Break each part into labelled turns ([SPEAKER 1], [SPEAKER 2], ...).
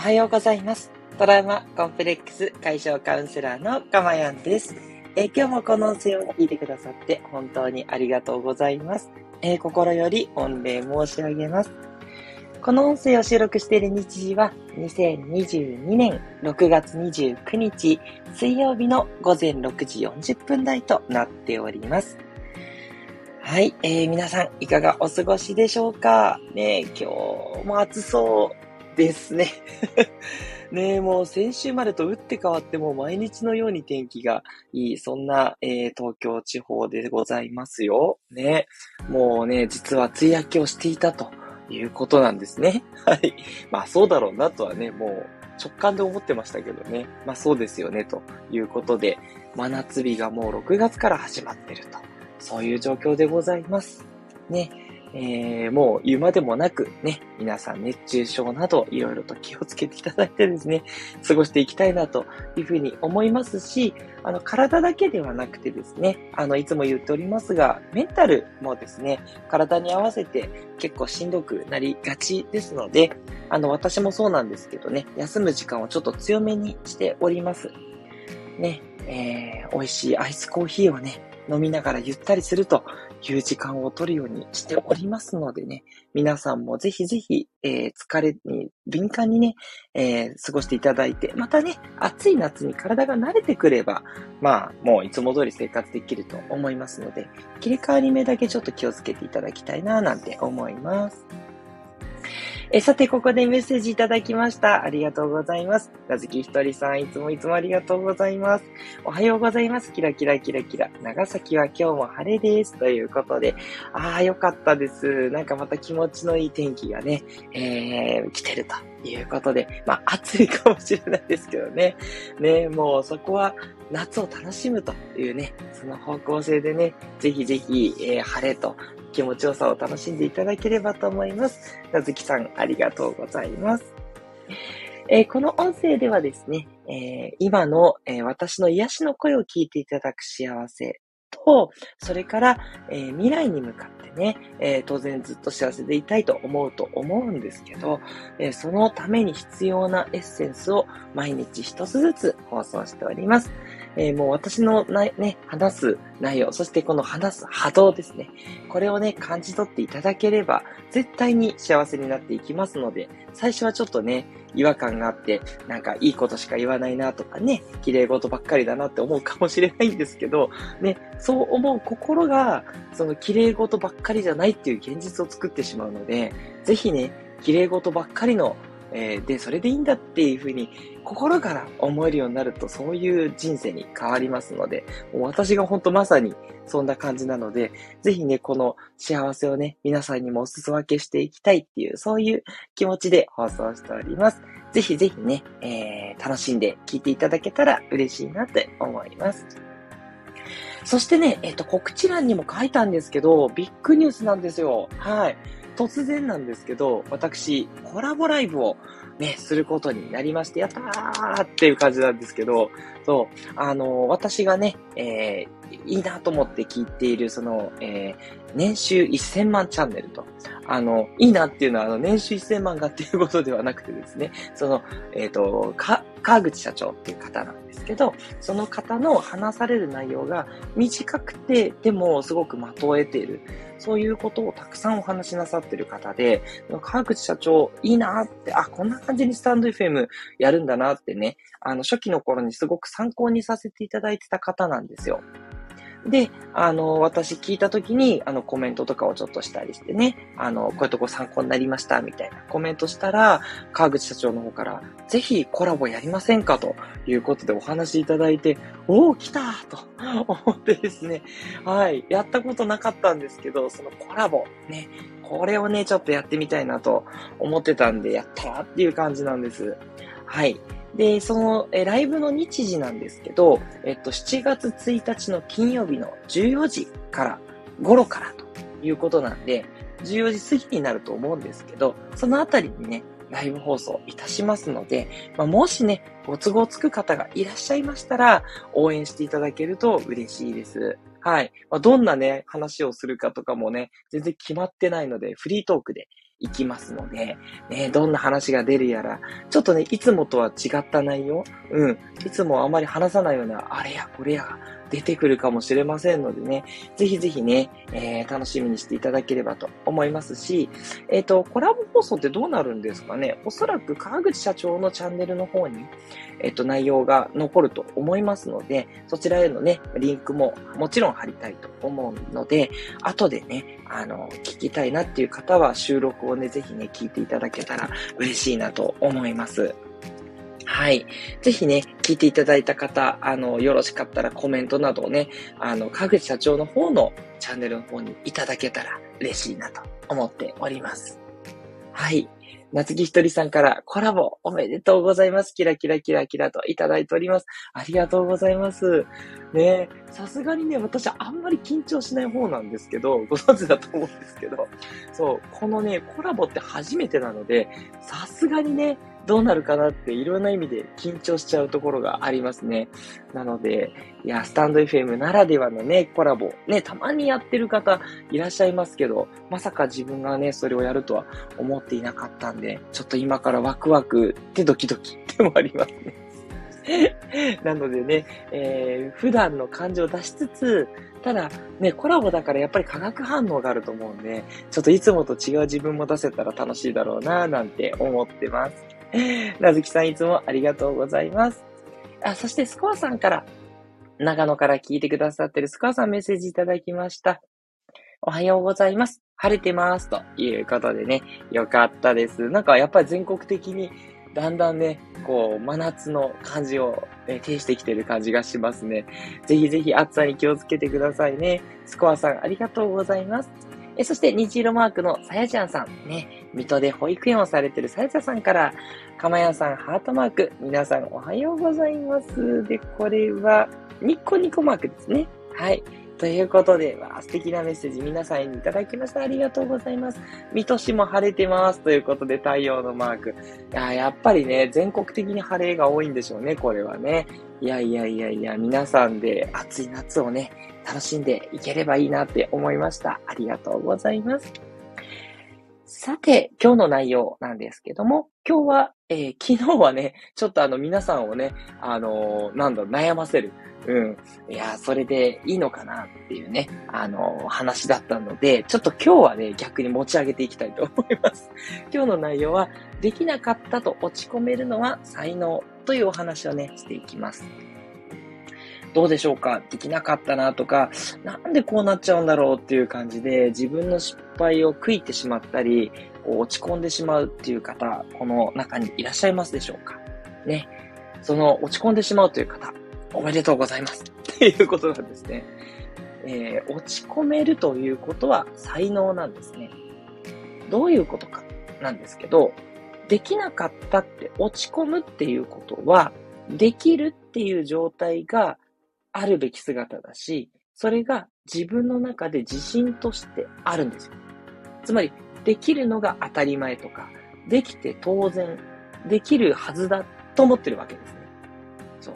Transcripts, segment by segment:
[SPEAKER 1] おはようございます。トラウマコンプレックス解消カウンセラーのかまやんです。え、今日もこの音声を聞いてくださって本当にありがとうございます。え、心より御礼申し上げます。この音声を収録している日時は2022年6月29日水曜日の午前6時40分台となっております。はい、えー、皆さんいかがお過ごしでしょうか？ね今日も暑そうですね。ねえ、もう先週までと打って変わっても毎日のように天気がいい、そんな、えー、東京地方でございますよ。ね。もうね、実は梅雨明けをしていたということなんですね。はい。まあそうだろうなとはね、もう直感で思ってましたけどね。まあそうですよね、ということで、真夏日がもう6月から始まってると。そういう状況でございます。ね。えー、もう言うまでもなくね、皆さん熱中症などいろいろと気をつけていただいてですね、過ごしていきたいなというふうに思いますし、あの、体だけではなくてですね、あの、いつも言っておりますが、メンタルもですね、体に合わせて結構しんどくなりがちですので、あの、私もそうなんですけどね、休む時間をちょっと強めにしております。ね、えー、美味しいアイスコーヒーをね、飲みながらゆったりするという時間を取るようにしておりますのでね、皆さんもぜひぜひ、えー、疲れに敏感にね、えー、過ごしていただいて、またね、暑い夏に体が慣れてくれば、まあ、もういつも通り生活できると思いますので、切り替わり目だけちょっと気をつけていただきたいな、なんて思います。えさて、ここでメッセージいただきました。ありがとうございます。なずきひとりさん、いつもいつもありがとうございます。おはようございます。キラキラキラキラ。長崎は今日も晴れです。ということで、ああ、よかったです。なんかまた気持ちのいい天気がね、えー、来てるということで、まあ暑いかもしれないですけどね。ね、もうそこは夏を楽しむというね、その方向性でね、ぜひぜひ、えー、晴れと気持ちよさを楽しんでいただければと思います。なずきさん、ありがとうございます。えー、この音声ではですね、えー、今の、え、私の癒しの声を聞いていただく幸せと、それから、え未来に向かってね、え当然ずっと幸せでいたいと思うと思うんですけど、えそのために必要なエッセンスを毎日一つずつ放送しております。えー、もう私のな、ね、話す内容、そしてこの話す波動ですね。これをね、感じ取っていただければ、絶対に幸せになっていきますので、最初はちょっとね、違和感があって、なんかいいことしか言わないなとかね、綺麗事ばっかりだなって思うかもしれないんですけど、ね、そう思う心が、その綺麗事ばっかりじゃないっていう現実を作ってしまうので、ぜひね、綺麗事ばっかりのえー、で、それでいいんだっていうふうに心から思えるようになるとそういう人生に変わりますので、私が本当まさにそんな感じなので、ぜひね、この幸せをね、皆さんにもお裾分けしていきたいっていう、そういう気持ちで放送しております。ぜひぜひね、えー、楽しんで聞いていただけたら嬉しいなって思います。そしてね、えっ、と、告知欄にも書いたんですけど、ビッグニュースなんですよ。はい。突然なんですけど、私、コラボライブをね、することになりまして、やったーっていう感じなんですけど、そう、あの、私がね、えー、いいなと思って聞いている、その、えー、年収1000万チャンネルと。あの、いいなっていうのは、あの、年収1000万がっていうことではなくてですね、その、えっ、ー、と、か、川口社長っていう方なんですけど、その方の話される内容が短くて、でもすごく的を得ている。そういうことをたくさんお話しなさってる方で、川口社長いいなって、あ、こんな感じにスタンド FM やるんだなってね、あの、初期の頃にすごく参考にさせていただいてた方なんですよ。で、あの、私聞いたときに、あの、コメントとかをちょっとしたりしてね、あの、こういうとこ参考になりました、みたいなコメントしたら、川口社長の方から、ぜひコラボやりませんかということでお話いただいて、おー、来たと思ってですね、はい、やったことなかったんですけど、そのコラボ、ね、これをね、ちょっとやってみたいなと思ってたんで、やったっていう感じなんです。はい。で、その、え、ライブの日時なんですけど、えっと、7月1日の金曜日の14時から、頃からということなんで、14時過ぎになると思うんですけど、そのあたりにね、ライブ放送いたしますので、まあ、もしね、ご都合つく方がいらっしゃいましたら、応援していただけると嬉しいです。はい。まあ、どんなね、話をするかとかもね、全然決まってないので、フリートークでいきますので、ね、どんな話が出るやら、ちょっとね、いつもとは違った内容、うん、いつもあまり話さないような、あれやこれや出てくるかもしれませんのでね、ぜひぜひね、えー、楽しみにしていただければと思いますし、えっ、ー、と、コラボ放送ってどうなるんですかね？おそらく川口社長のチャンネルの方に、えっ、と、内容が残ると思いますので、そちらへのね、リンクももちろん貼りたいと思うので、後でね、あの、聞きたいなっていう方は収録をね、ぜひね、聞いていただけたら嬉しいなと思います。はい。ぜひね、聞いていただいた方、あの、よろしかったらコメントなどをね、あの、かぐ社長の方のチャンネルの方にいただけたら嬉しいなと思っております。はい。夏木ひとりさんからコラボおめでとうございます。キラキラキラキラといただいております。ありがとうございます。ねさすがにね、私あんまり緊張しない方なんですけど、ご存知だと思うんですけど、そう、このね、コラボって初めてなので、さすがにね、どうなるかなっていろんな意味で緊張しちゃうところがありますね。なので、いや、スタンド FM ならではのね、コラボ、ね、たまにやってる方いらっしゃいますけど、まさか自分がね、それをやるとは思っていなかったんで、ちょっと今からワクワクってドキドキでもありますね。なのでね、えー、普段の感情を出しつつ、ただ、ね、コラボだからやっぱり化学反応があると思うんで、ちょっといつもと違う自分も出せたら楽しいだろうな、なんて思ってます。なずきさんいつもありがとうございます。あ、そしてスコアさんから、長野から聞いてくださってるスコアさんメッセージいただきました。おはようございます。晴れてます。ということでね、よかったです。なんかやっぱり全国的にだんだんね、こう、真夏の感じを、ね、呈してきてる感じがしますね。ぜひぜひ暑さに気をつけてくださいね。スコアさんありがとうございます。えそして、虹色マークのさやちゃんさん、ね、水戸で保育園をされてるさやちゃんさんから、かまやさんハートマーク、皆さんおはようございます。で、これは、ニッコニコマークですね。はい。ということで、わ素敵なメッセージ皆さんにいただきました。ありがとうございます。水戸市も晴れてます。ということで、太陽のマーク。いや、やっぱりね、全国的に晴れが多いんでしょうね、これはね。いやいやいやいや、皆さんで暑い夏をね、楽しんでいければいいなって思いました。ありがとうございます。さて、今日の内容なんですけども、今日は、えー、昨日はね、ちょっとあの皆さんをね、あのー、なんだ、悩ませる。うん。いや、それでいいのかなっていうね、あの、話だったので、ちょっと今日はね、逆に持ち上げていきたいと思います。今日の内容は、できなかったと落ち込めるのは才能というお話をね、していきます。どうでしょうか？できなかったなとか、なんでこうなっちゃうんだろうっていう感じで、自分の失敗を悔いてしまったり、こう落ち込んでしまうっていう方、この中にいらっしゃいますでしょうか？ね。その落ち込んでしまうという方、おめでとうございます。っていうことなんですね。えー、落ち込めるということは才能なんですね。どういうことかなんですけど、できなかったって落ち込むっていうことは、できるっていう状態があるべき姿だし、それが自分の中で自信としてあるんですよ。つまり、できるのが当たり前とか、できて当然、できるはずだと思ってるわけですね。そう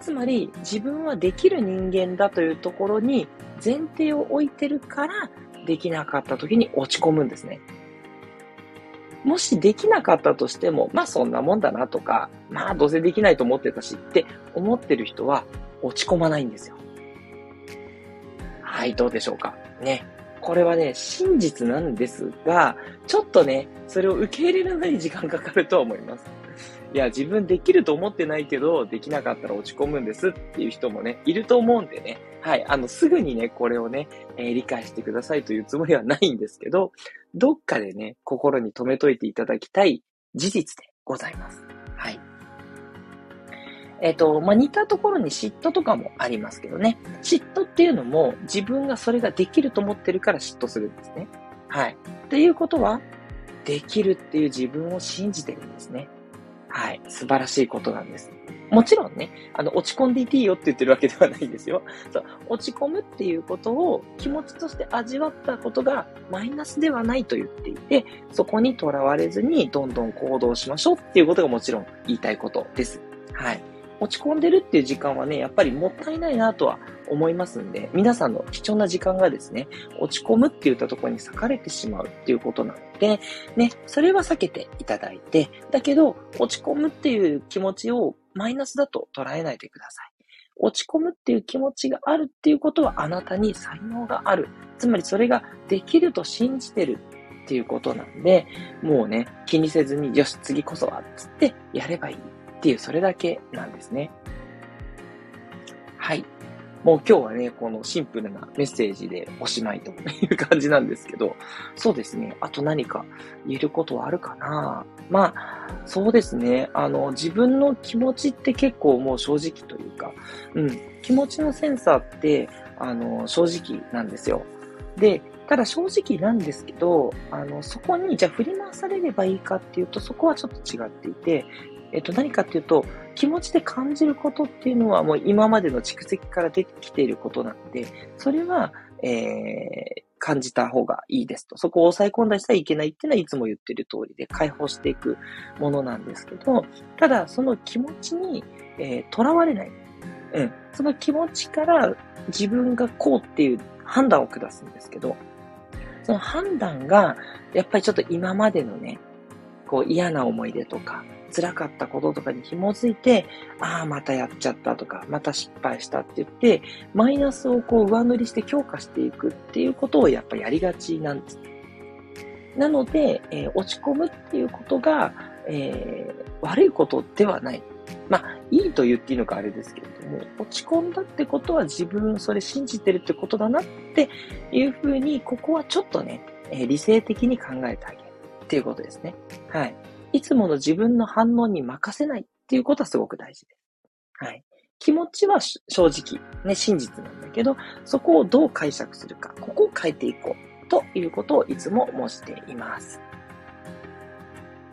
[SPEAKER 1] つまり、自分はできる人間だというところに前提を置いてるから、できなかった時に落ち込むんですね。もしできなかったとしても、まあそんなもんだなとか、まあどうせできないと思ってたしって思ってる人は落ち込まないんですよ。はい、どうでしょうか。ね。これはね、真実なんですが、ちょっとね、それを受け入れるのに時間かかると思います。いや、自分できると思ってないけど、できなかったら落ち込むんですっていう人もね、いると思うんでね。はい。あの、すぐにね、これをね、えー、理解してくださいというつもりはないんですけど、どっかでね、心に留めといていただきたい事実でございます。えっ、ー、と、まあ、似たところに嫉妬とかもありますけどね。嫉妬っていうのも自分がそれができると思ってるから嫉妬するんですね。はい。っていうことは、できるっていう自分を信じてるんですね。はい。素晴らしいことなんです。もちろんね、あの、落ち込んでいていいよって言ってるわけではないんですよ。そう、落ち込むっていうことを気持ちとして味わったことがマイナスではないと言っていて、そこにとらわれずにどんどん行動しましょうっていうことがもちろん言いたいことです。はい。落ち込んでるっていう時間はね、やっぱりもったいないなとは思いますんで、皆さんの貴重な時間がですね、落ち込むって言ったところに裂かれてしまうっていうことなので、ね、それは避けていただいて、だけど、落ち込むっていう気持ちをマイナスだと捉えないでください。落ち込むっていう気持ちがあるっていうことはあなたに才能がある。つまりそれができると信じてるっていうことなんで、もうね、気にせずに、よし、次こそは、つってやればいいっていう、それだけなんですね。はい。もう今日はね、このシンプルなメッセージでおしまいという感じなんですけど、そうですね。あと何か言えることはあるかなまあ、そうですね。あの、自分の気持ちって結構もう正直というか、うん、気持ちのセンサーって、あの、正直なんですよ。で、ただ正直なんですけど、あの、そこにじゃあ振り回されればいいかっていうと、そこはちょっと違っていて、えっと、何かっていうと、気持ちで感じることっていうのはもう今までの蓄積から出てきていることなので、それは、えー、感じた方がいいですと。そこを抑え込んだりしたらいけないっていうのはいつも言ってる通りで解放していくものなんですけど、ただその気持ちに、えー、囚われない。うん。その気持ちから自分がこうっていう判断を下すんですけど、その判断が、やっぱりちょっと今までのね、こう嫌な思い出とか、辛かったこととかに紐づいて、ああ、またやっちゃったとか、また失敗したって言って、マイナスをこう上塗りして強化していくっていうことをやっぱやりがちなんです。なので、えー、落ち込むっていうことが、えー、悪いことではない。まあ、いいと言っていいのかあれですけれども、落ち込んだってことは自分それ信じてるってことだなっていうふうに、ここはちょっとね、えー、理性的に考えてあげるっていうことですね。はい。いつもの自分の反応に任せないっていうことはすごく大事です。はい。気持ちは正直、ね、真実なんだけど、そこをどう解釈するか、ここを変えていこうということをいつも申しています。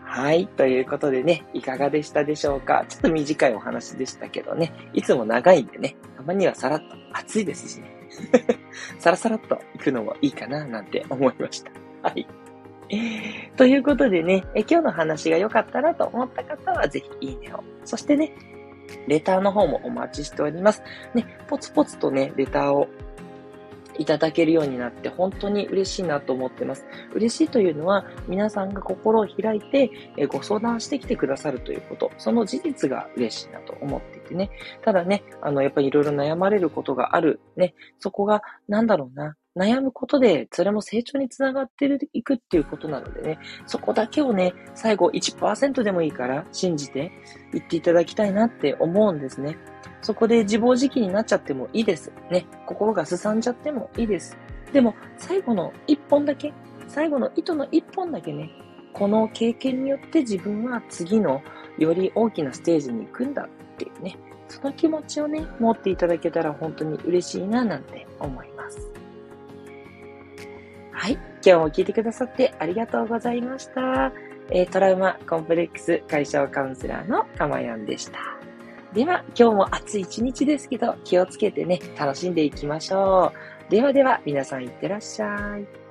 [SPEAKER 1] はい。ということでね、いかがでしたでしょうか？ちょっと短いお話でしたけどね、いつも長いんでね、たまにはさらっと暑いですしね。さらさらっと行くのもいいかななんて思いました。はい。ということでね、え今日の話が良かったなと思った方はぜひいいねを。そしてね、レターの方もお待ちしております。ね、ポツポツとね、レターをいただけるようになって本当に嬉しいなと思ってます。嬉しいというのは皆さんが心を開いてご相談してきてくださるということ、その事実が嬉しいなと思っていてね。ただね、あの、やっぱりいろいろ悩まれることがある。ね、そこがなんだろうな。悩むことで、それも成長につながっていくっていうことなのでね、そこだけをね、最後1%でもいいから信じて言っていただきたいなって思うんですね。そこで自暴自棄になっちゃってもいいです。ね。心がすさんじゃってもいいです。でも、最後の一本だけ、最後の糸の一本だけね、この経験によって自分は次のより大きなステージに行くんだっていうね、その気持ちをね、持っていただけたら本当に嬉しいななんて思います。はい。今日も聞いてくださってありがとうございました。えー、トラウマコンプレックス解消カウンセラーのかまやんでした。では、今日も暑い一日ですけど、気をつけてね、楽しんでいきましょう。ではでは、皆さんいってらっしゃい。